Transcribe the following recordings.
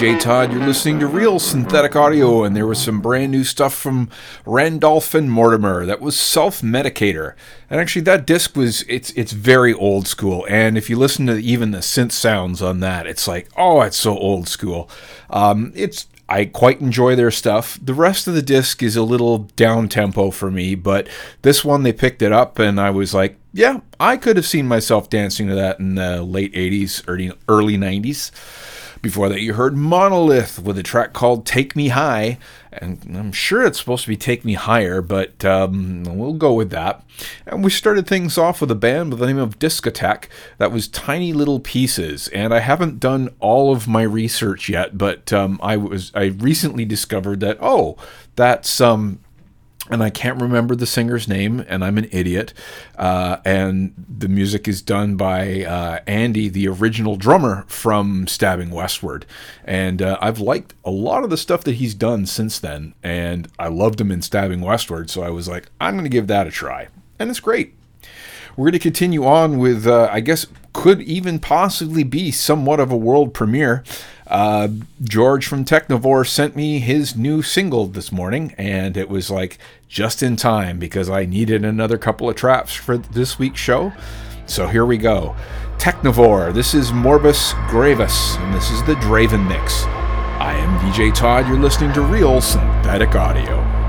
DJ Todd. You're listening to Real Synthetic Audio, and there was some brand new stuff from Randolph and Mortimer. That was Self Medicator, and actually that disc was it's it's very old school. And if you listen to even the synth sounds on that, it's like oh, it's so old school. Um, it's I quite enjoy their stuff. The rest of the disc is a little down tempo for me, but this one they picked it up, and I was like, yeah, I could have seen myself dancing to that in the late 80s, early, early 90s. Before that, you heard Monolith with a track called Take Me High. And I'm sure it's supposed to be Take Me Higher, but um, we'll go with that. And we started things off with a band by the name of Discotheque that was Tiny Little Pieces. And I haven't done all of my research yet, but um, I was I recently discovered that, oh, that's um, and I can't remember the singer's name, and I'm an idiot. Uh, and the music is done by uh, Andy, the original drummer from Stabbing Westward. And uh, I've liked a lot of the stuff that he's done since then, and I loved him in Stabbing Westward, so I was like, I'm going to give that a try. And it's great. We're going to continue on with, uh, I guess, could even possibly be somewhat of a world premiere. Uh, George from TekonoVore sent me his new single this morning, and it was like just in time because I needed another couple of traps for this week's show. So here we go. TekonoVore, this is Morbus Gravus, and this is the Draven Mix. I am DJ Todd, you're listening to Real Synthetic Audio.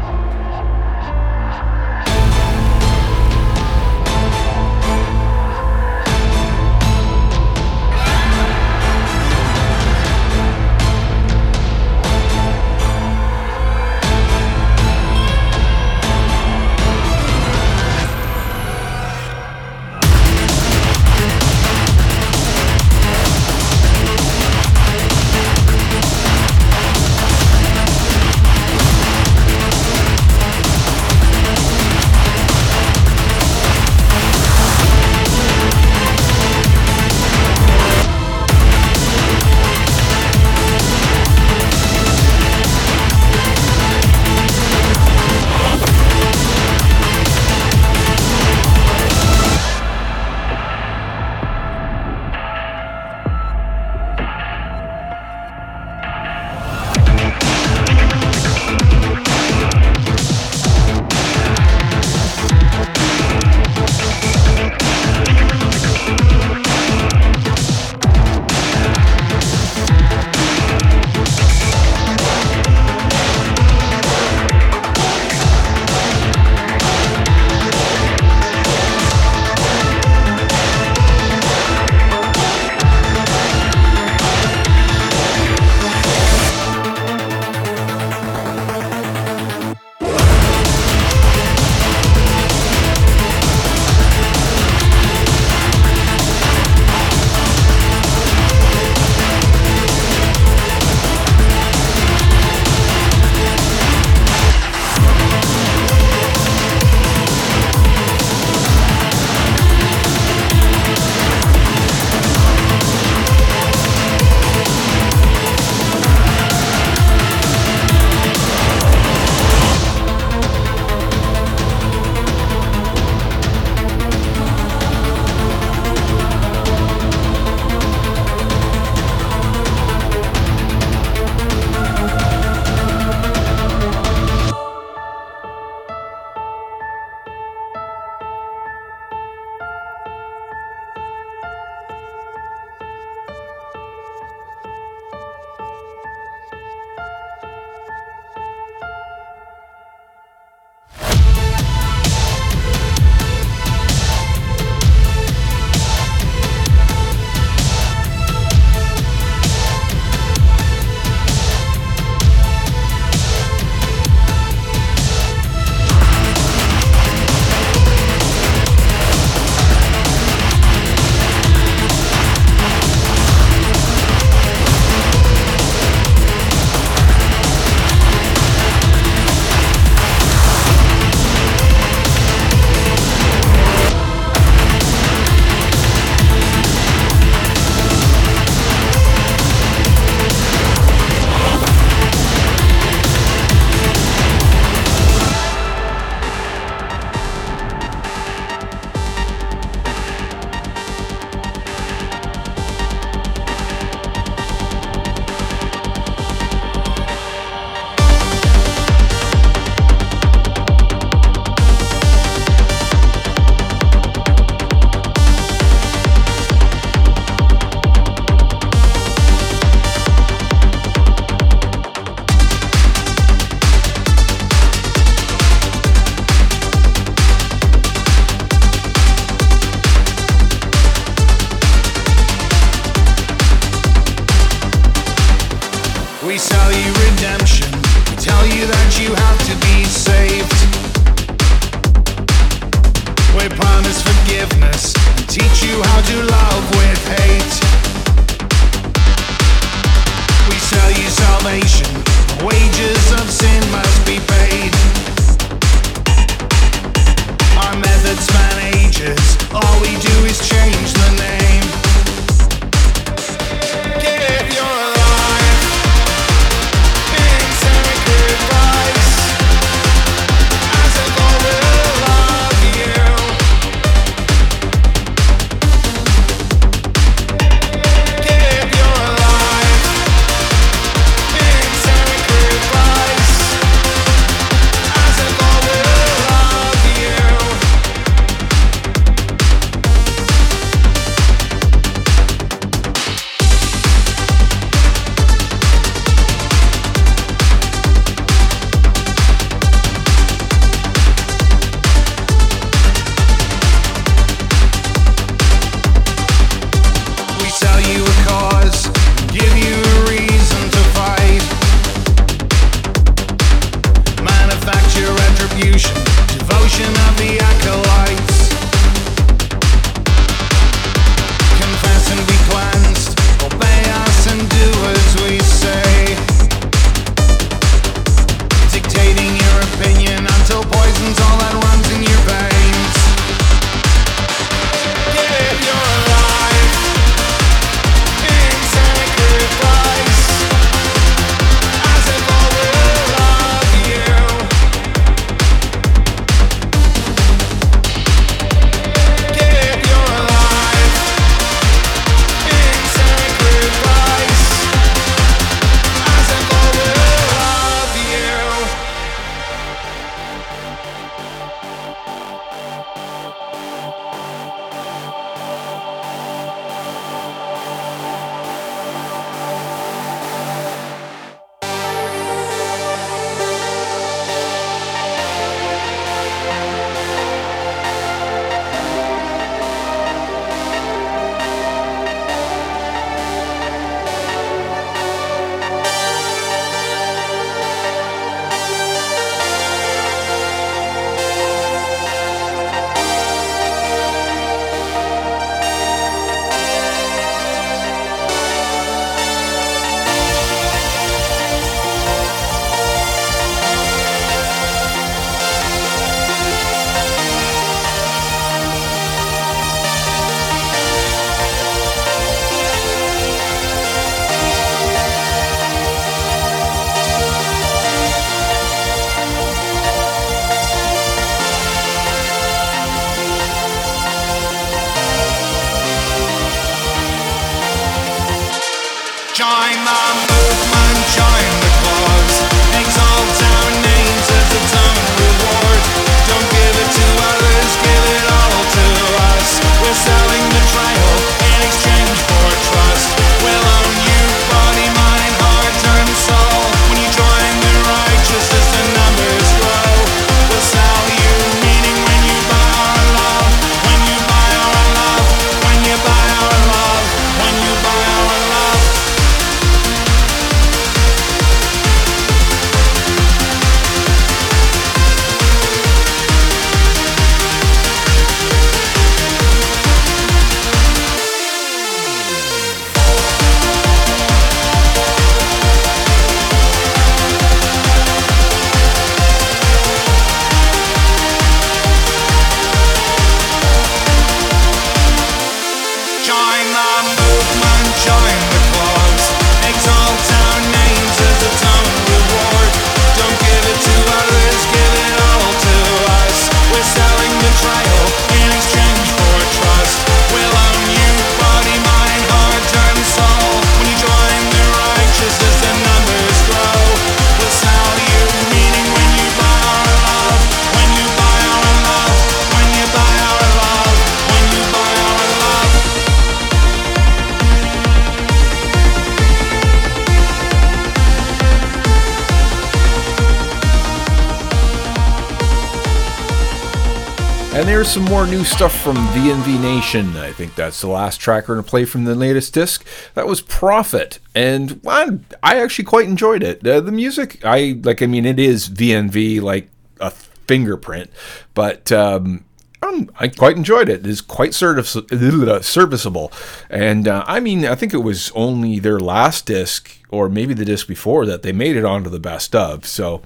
And there's some more new stuff from VNV Nation. I think that's the last track to play from the latest disc. That was Prophet, And well, I actually quite enjoyed it. Uh, the music, I like, I mean, it is VNV, like a fingerprint, but. Um, um, I quite enjoyed it. It is quite serviceable. And uh, I mean, I think it was only their last disc, or maybe the disc before that, they made it onto the best of. So,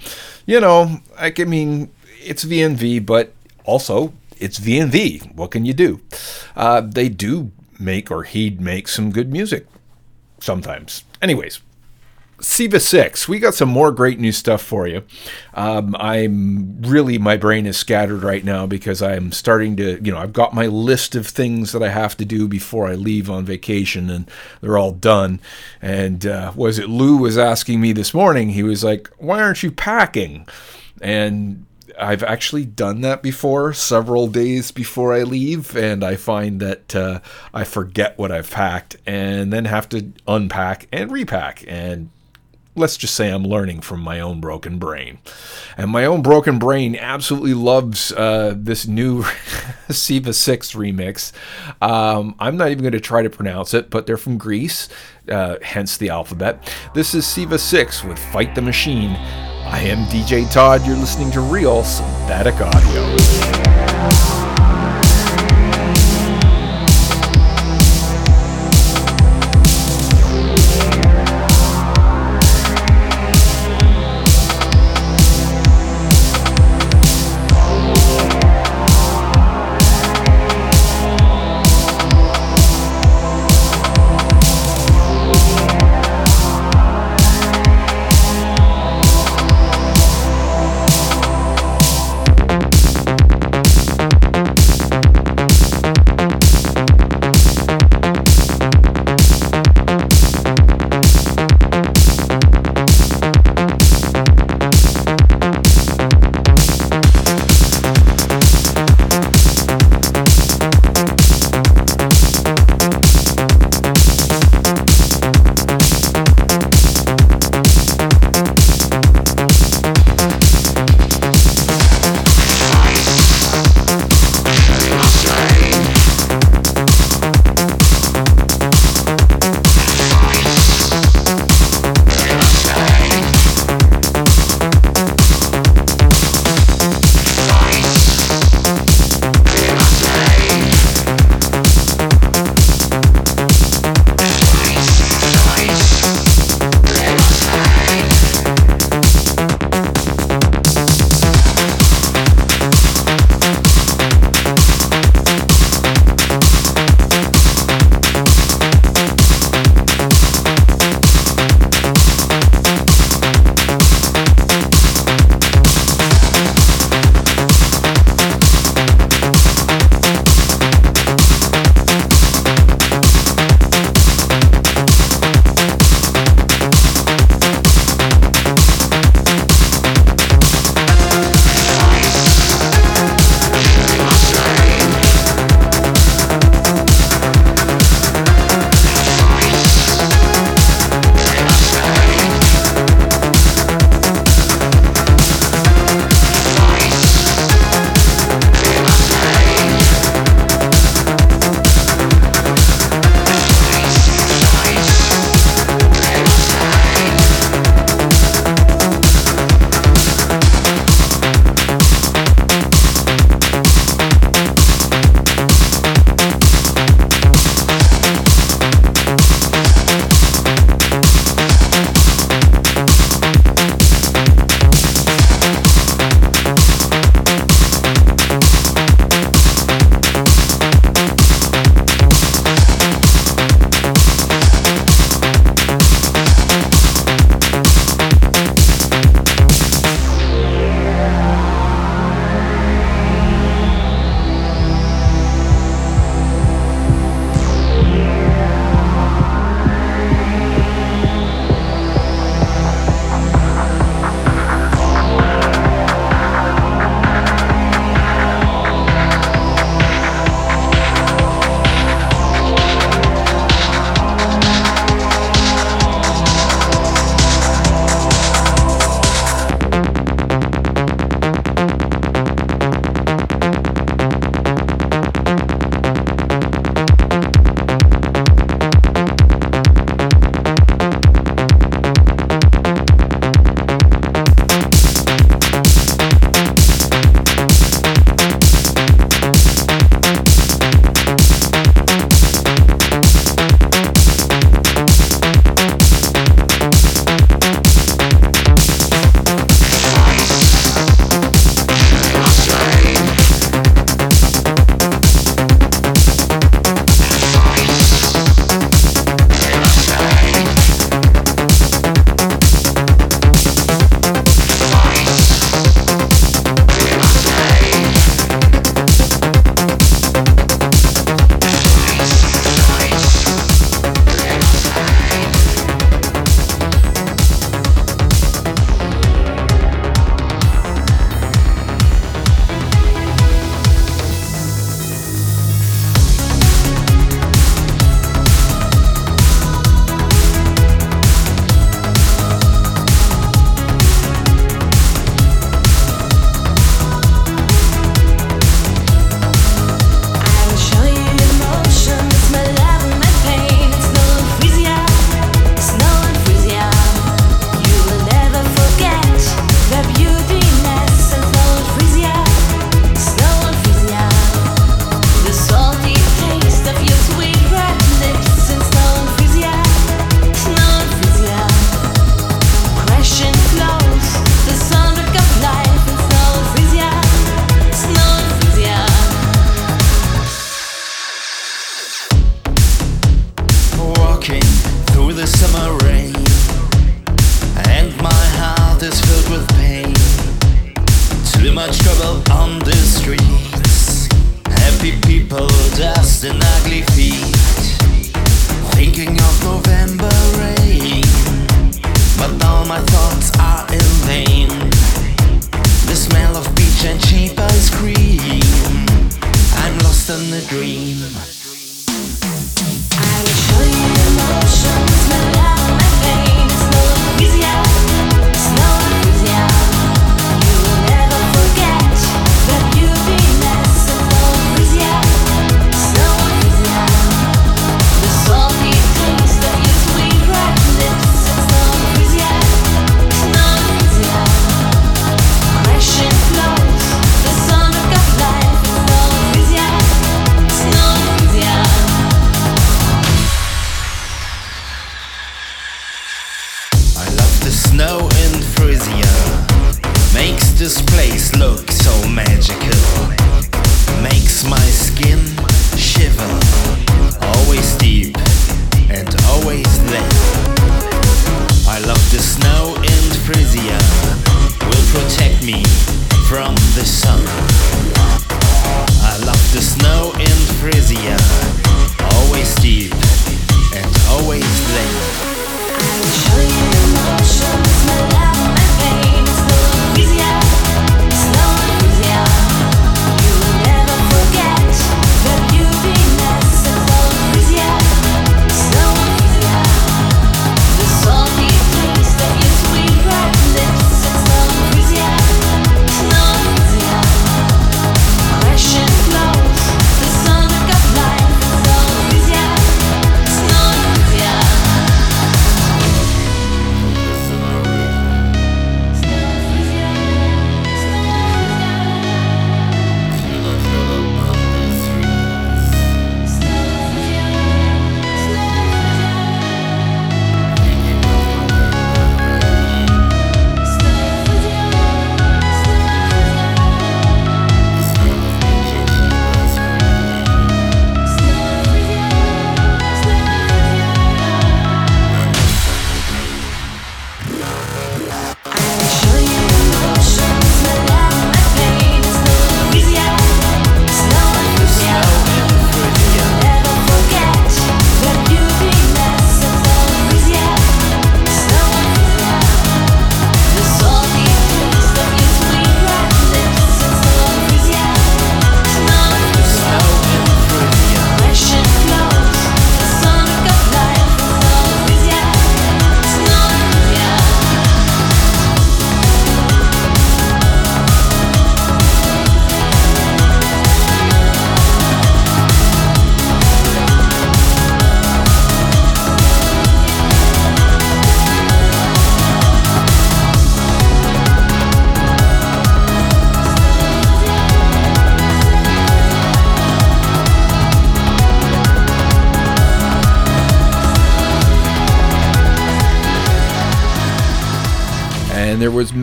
you know, I mean, it's VNV, but also it's VNV. What can you do? Uh, they do make, or he'd make some good music sometimes. Anyways, Siva 6, we got some more great new stuff for you. Um, I'm really, my brain is scattered right now because I'm starting to, you know, I've got my list of things that I have to do before I leave on vacation and they're all done. And uh, was it Lou was asking me this morning? He was like, why aren't you packing? And I've actually done that before, several days before I leave, and I find that uh, I forget what I've packed and then have to unpack and repack. And let's just say I'm learning from my own broken brain. And my own broken brain absolutely loves uh, this new Siva 6 remix. Um, I'm not even going to try to pronounce it, but they're from Greece, uh, hence the alphabet. This is Siva 6 with Fight the Machine. I am DJ Todd. You're listening to Real Synthetic Audio.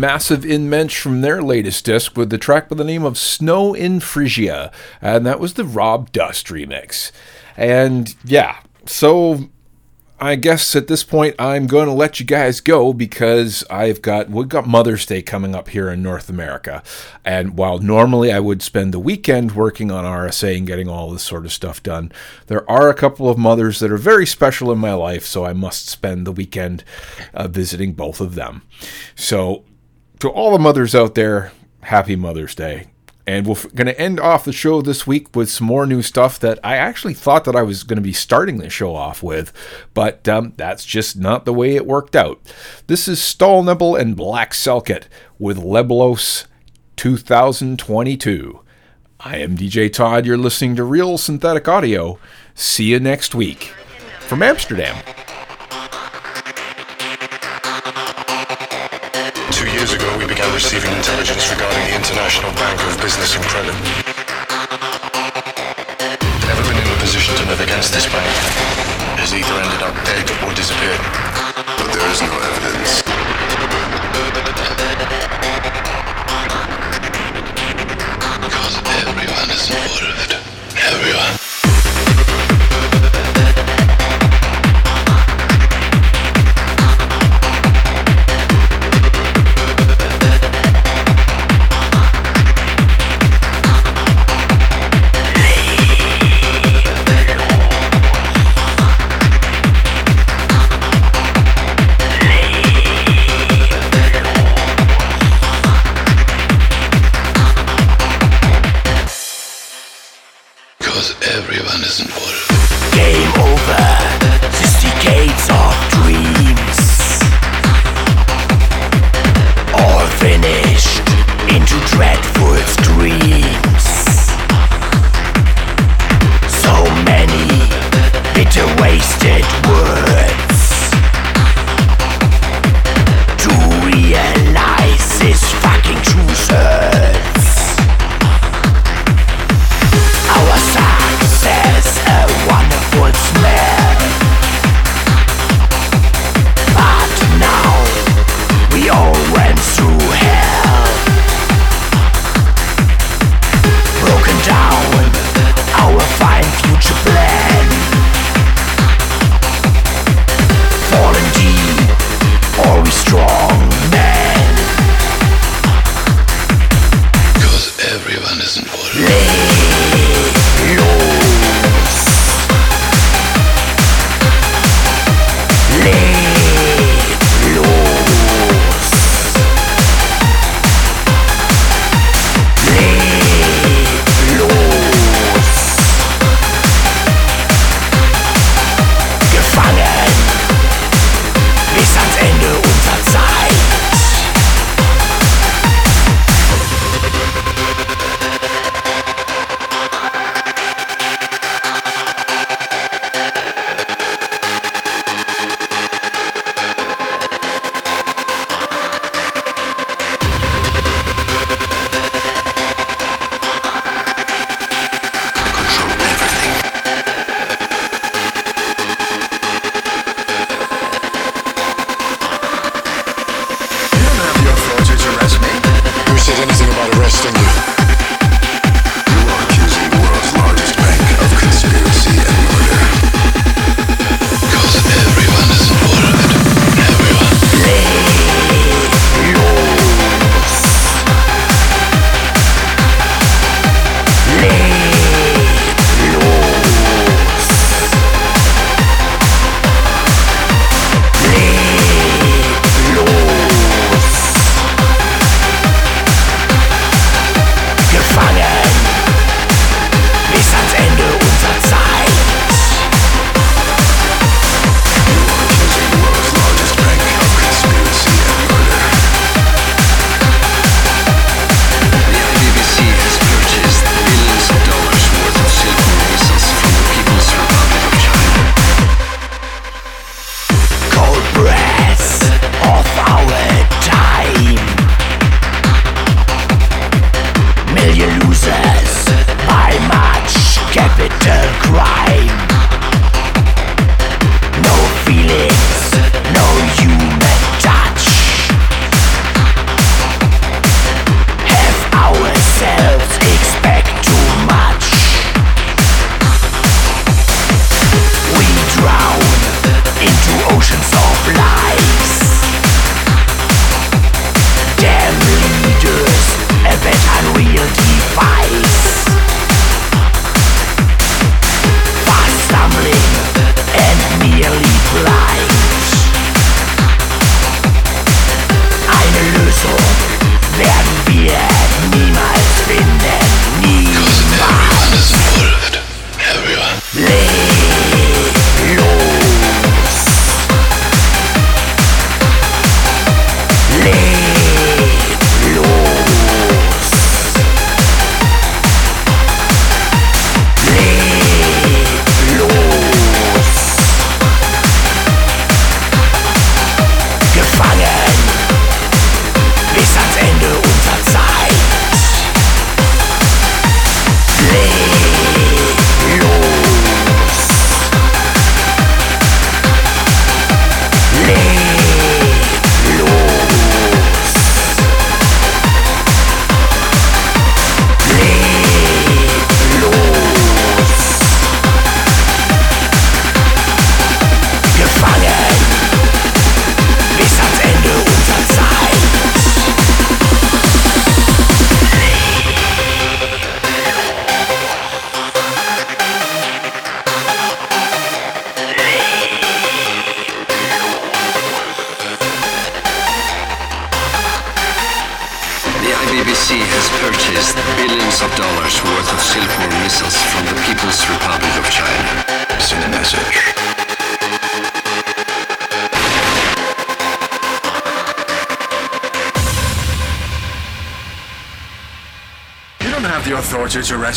Massive in mensch from their latest disc with the track by the name of Snow in Frisia. And that was the Rob Dust remix. And yeah, so I guess at this point I'm going to let you guys go because I've got we've got Mother's Day coming up here in North America, and while normally I would spend the weekend working on RSA and getting all this sort of stuff done, there are a couple of mothers that are very special in my life, so I must spend the weekend uh, visiting both of them. So, to all the mothers out there, happy Mother's Day. And we're going to end off the show this week with some more new stuff that I actually thought that I was going to be starting the show off with, but um, that's just not the way it worked out. This is Stahlnebel and Black Selket with Leblos 2022. I am DJ Todd. You're listening to Real Synthetic Audio. See you next week from Amsterdam. Receiving intelligence regarding the International Bank of Business and Credit. Never been in a position to live against this bank. Has either ended up dead or disappeared. But there is no evidence. Because everyone is involved. Everyone.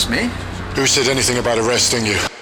Arrest me. Who said anything about arresting you?